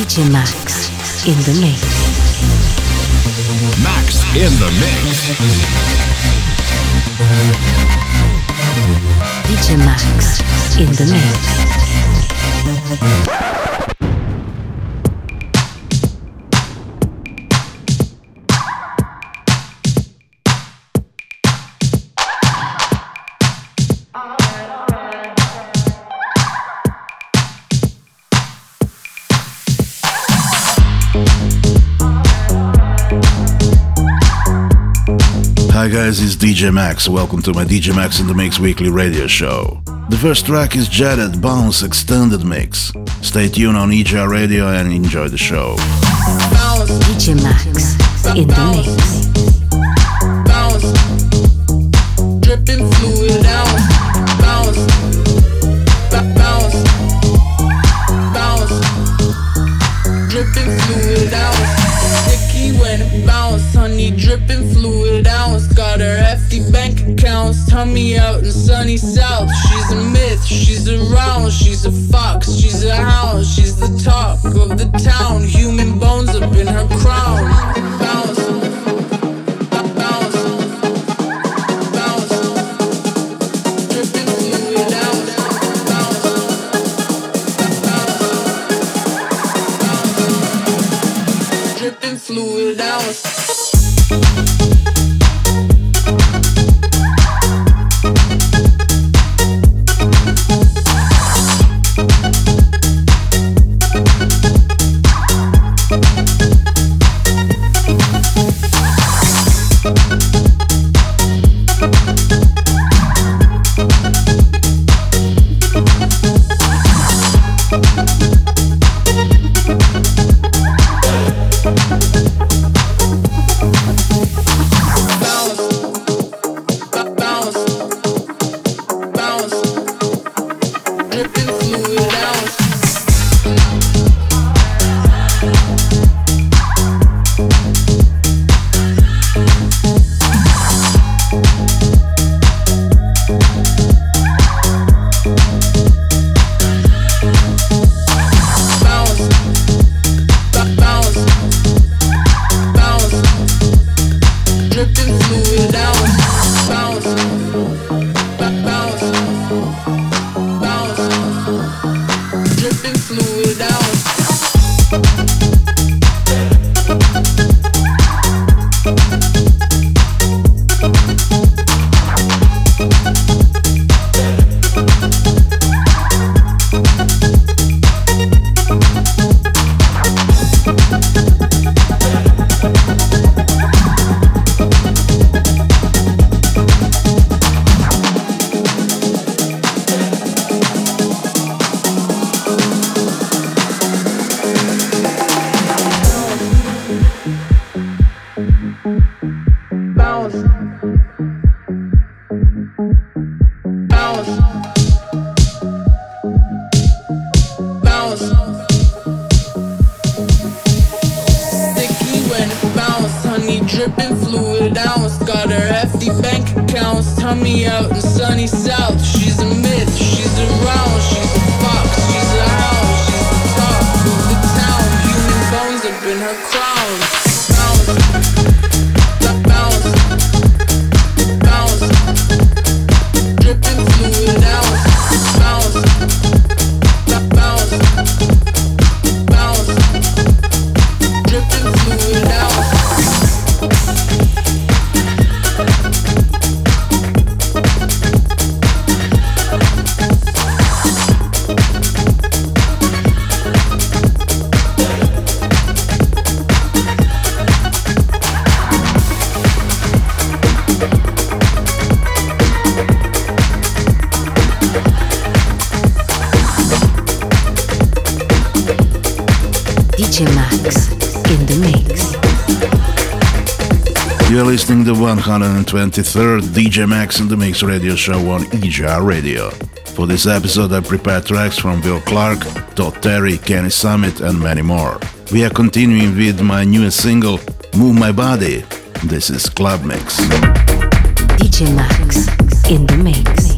DJ Max in the mix. Max in the mix. DJ Max in the mix. Guys, it's DJ Max. Welcome to my DJ Max in the Mix weekly radio show. The first track is Jetted Bounce Extended Mix. Stay tuned on EJR Radio and enjoy the show. DJ Max in the mix. Tummy out in sunny south. She's a myth, she's around, she's a fox, she's a hound, she's the talk of the town. Human 123rd DJ Max in the Mix radio show on EJR Radio. For this episode, I prepared tracks from Will Clark, Todd Terry, Kenny Summit, and many more. We are continuing with my newest single, Move My Body. This is Club Mix. DJ Max in the mix.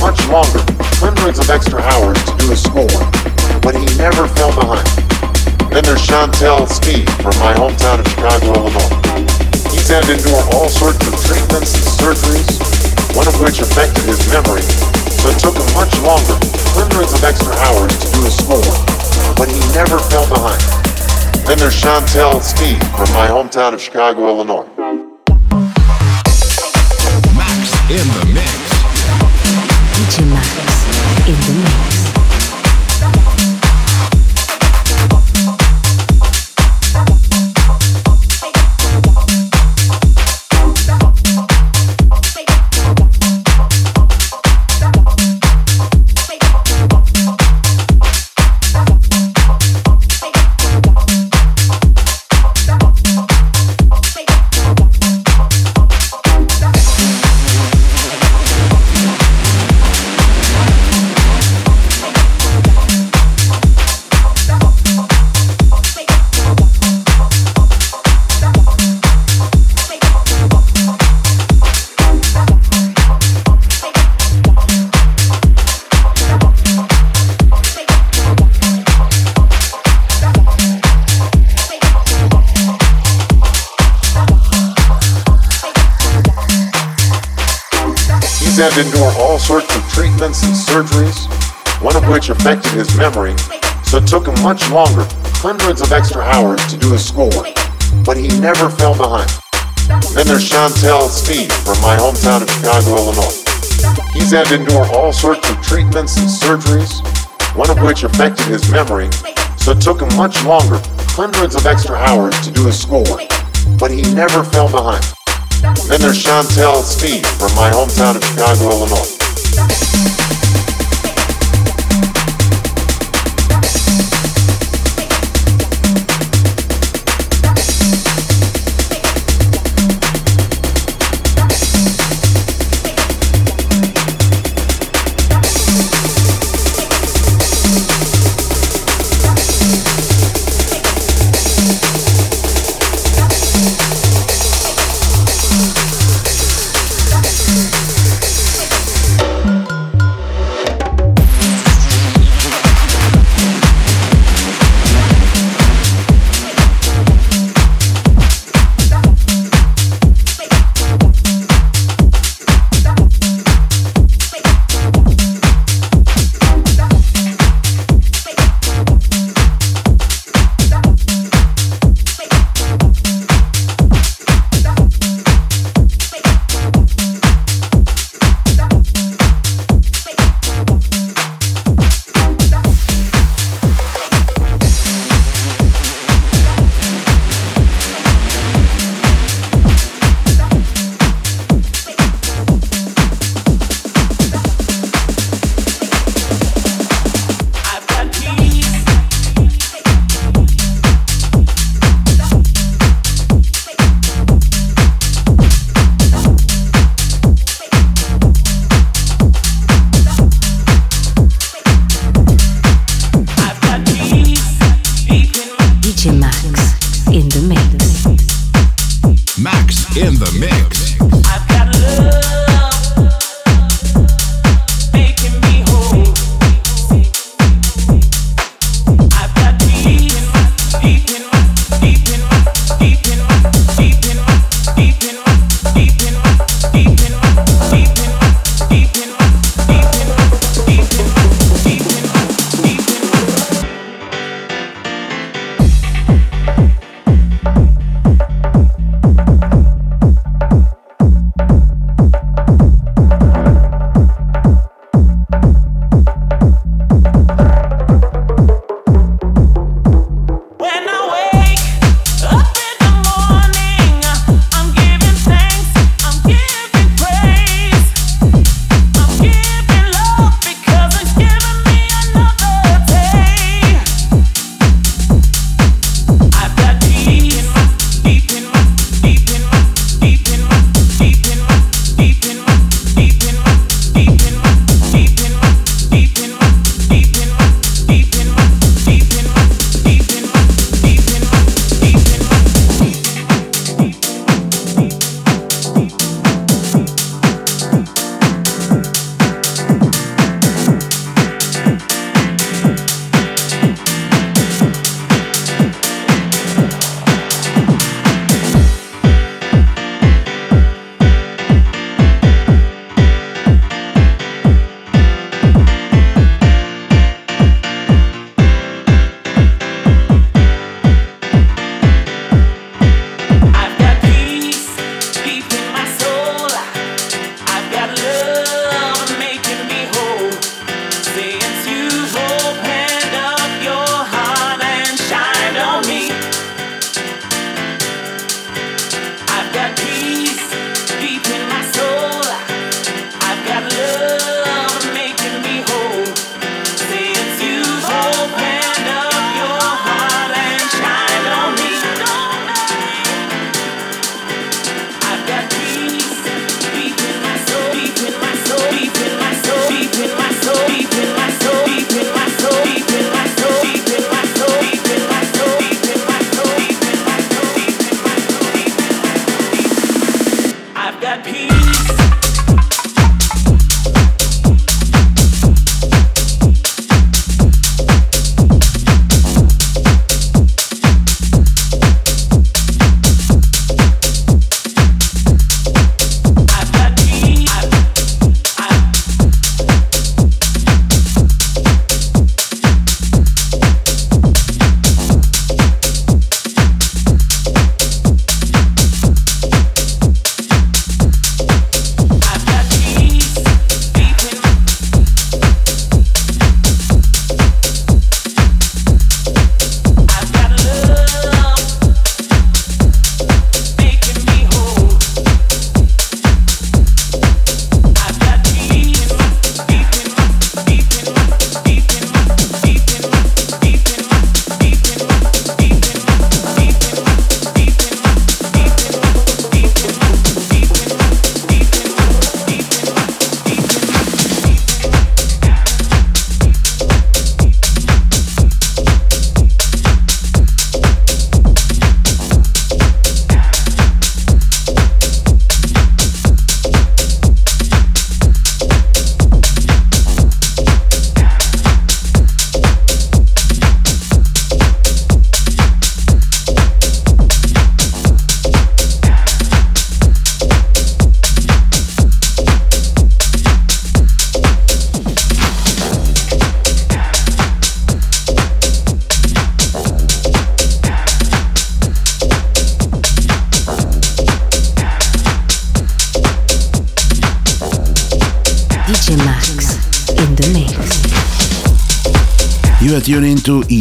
Much longer, hundreds of extra hours to do his schoolwork, but he never fell behind. Then there's Shantell Steve from my hometown of Chicago, Illinois. He's had to endure all sorts of treatments and surgeries, one of which affected his memory, so it took him much longer, hundreds of extra hours to do his schoolwork, but he never fell behind. Then there's Shantell Steve from my hometown of Chicago, Illinois. His memory, so it took him much longer, hundreds of extra hours to do his schoolwork. But he never fell behind. Then there's Shantell Steve from my hometown of Chicago, Illinois. He's had to endure all sorts of treatments and surgeries, one of which affected his memory, so it took him much longer, hundreds of extra hours to do his schoolwork. But he never fell behind. Then there's Shantell Steve from my hometown of Chicago, Illinois.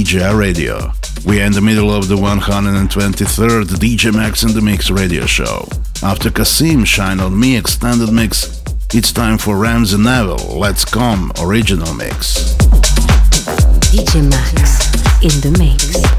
EJR Radio. We are in the middle of the 123rd DJ Max in the Mix radio show. After Kasim Shine on Me extended mix, it's time for Ramsey Neville Let's Come original mix. DJ Max in the Mix.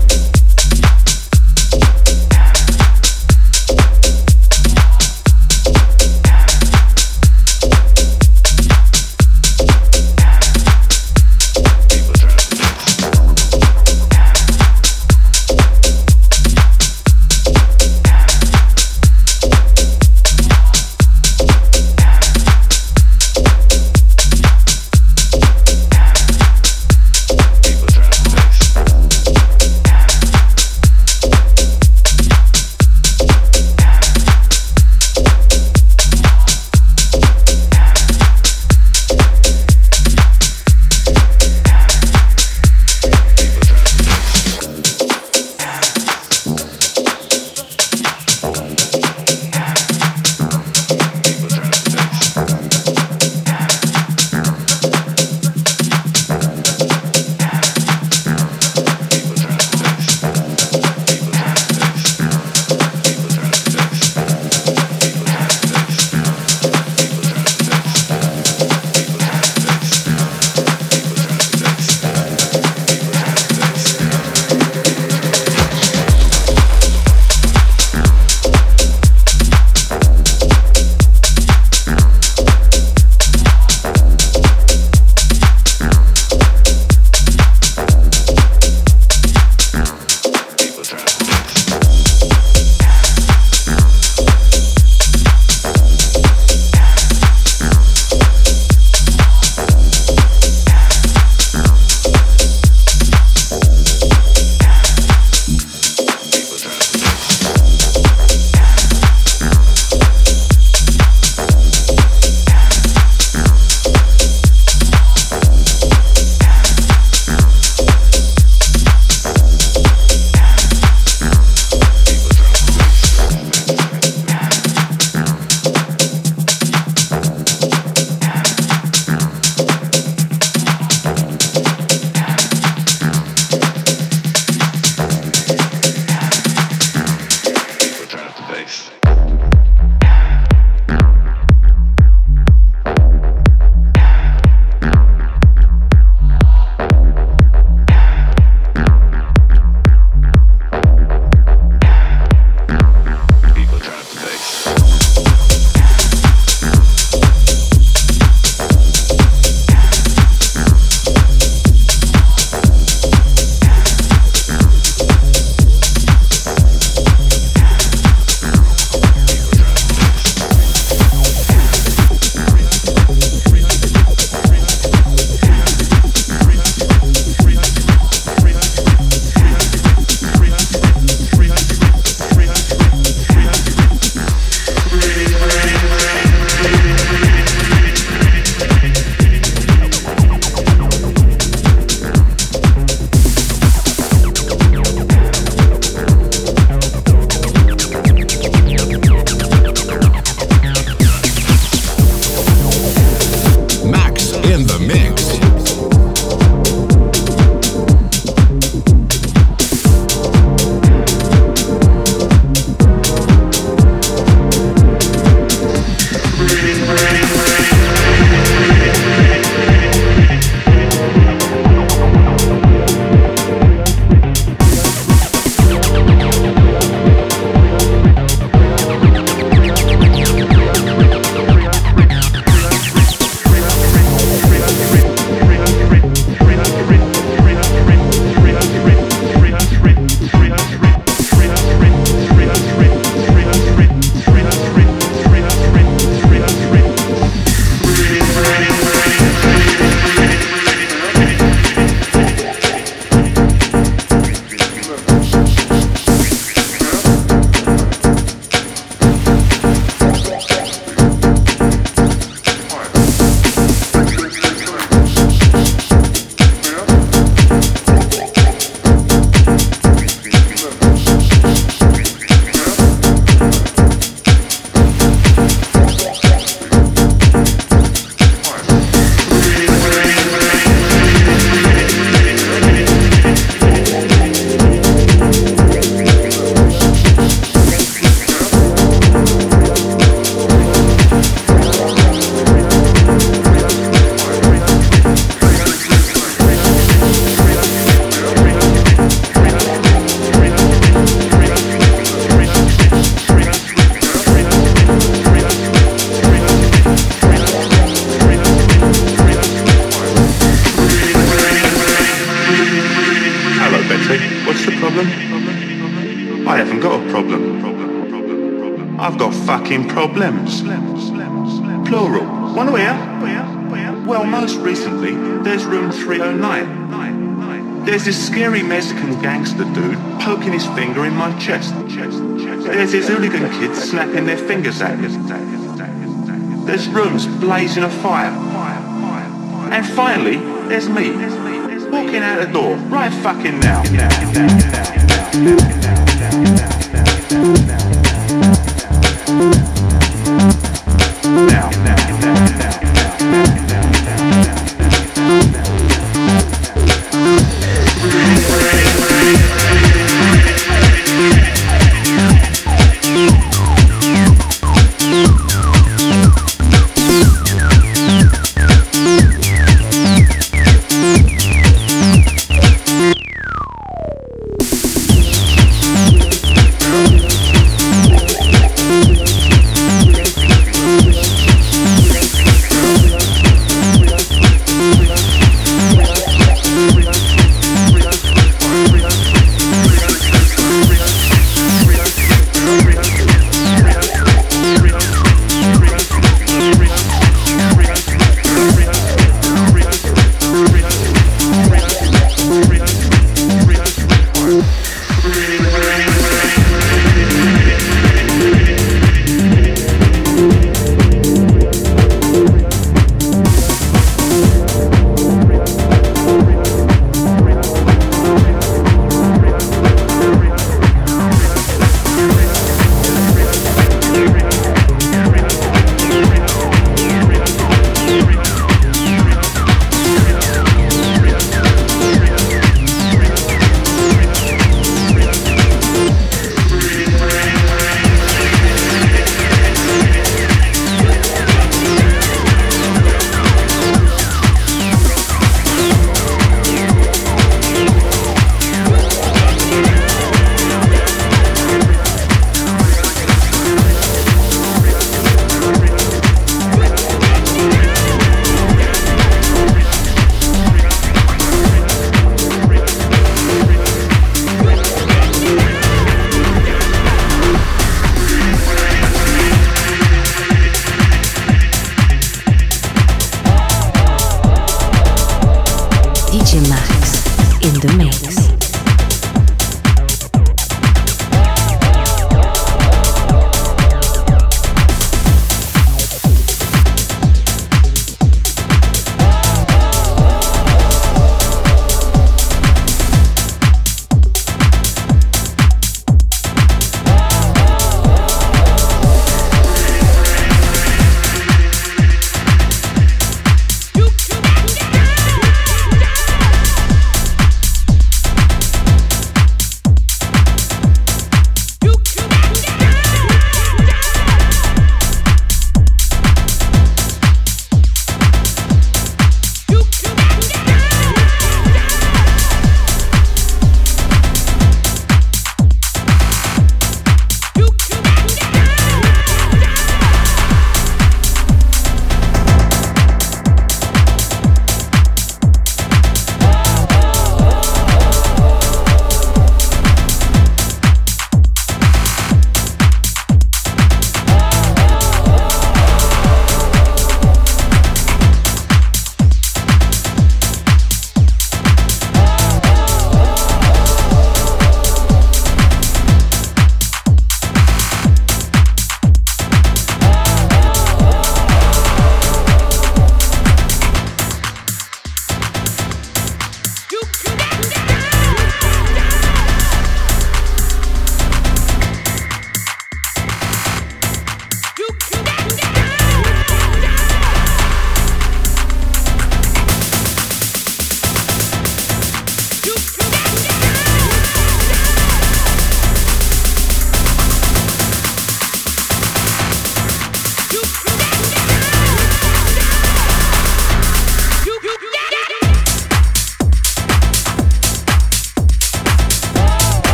There's this hooligan kid snapping their fingers at me. There's rooms blazing a fire. And finally, there's me, walking out the door, right fucking now. Now,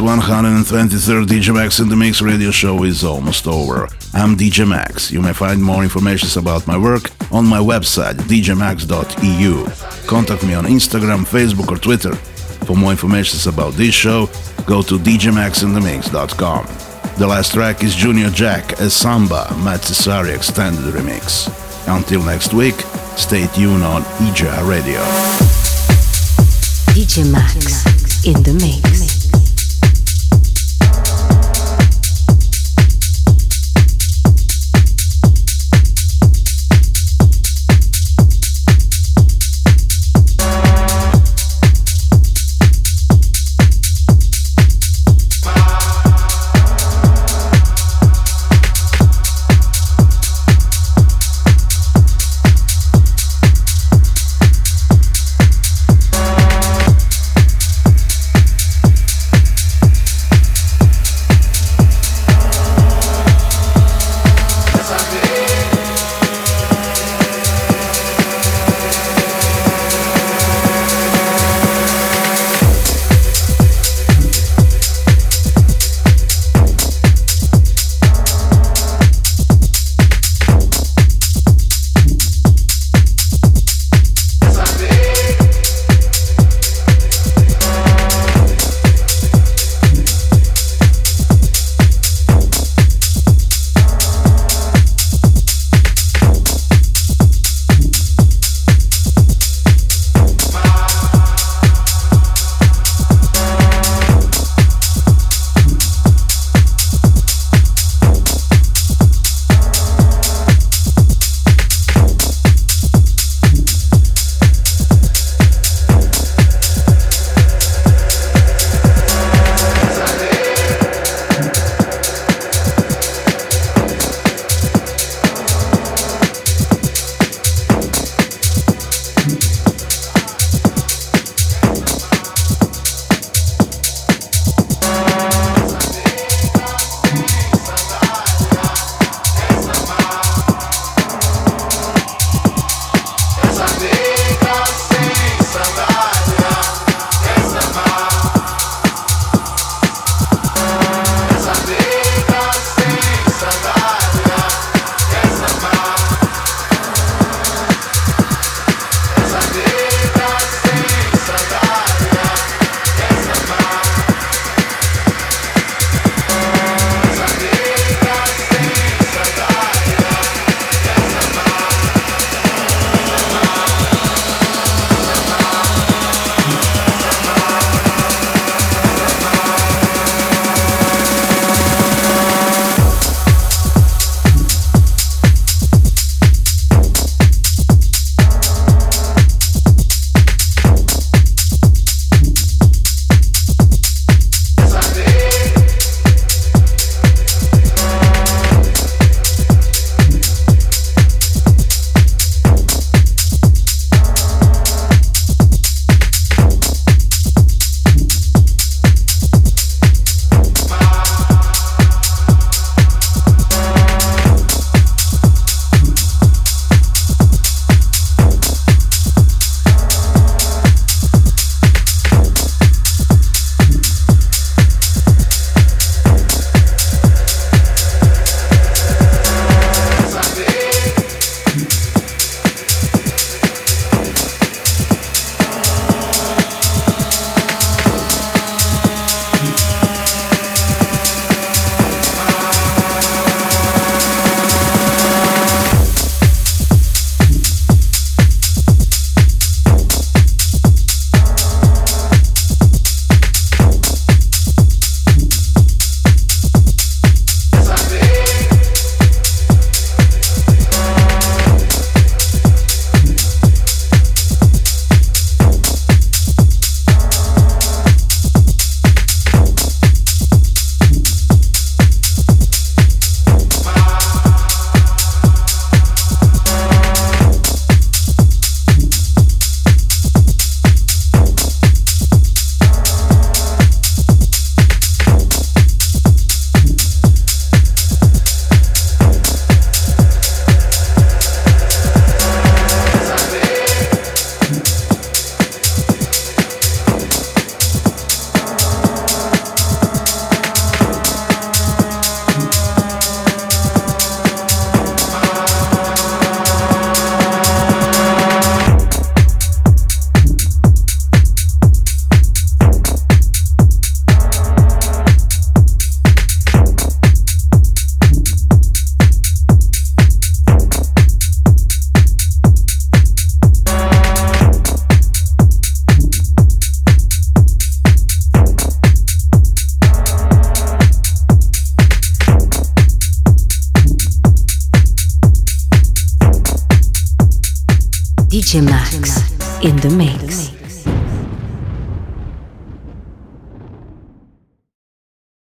folks, 123rd DJ Max in the Mix radio show is almost over. I'm DJ Max. You may find more information about my work on my website, djmax.eu. Contact me on Instagram, Facebook, or Twitter. For more information about this show, go to djmaxinthemix.com. The last track is Junior Jack, a Samba, Matt Cesari extended remix. Until next week, stay tuned on EJA Radio. DJ Max in the mix.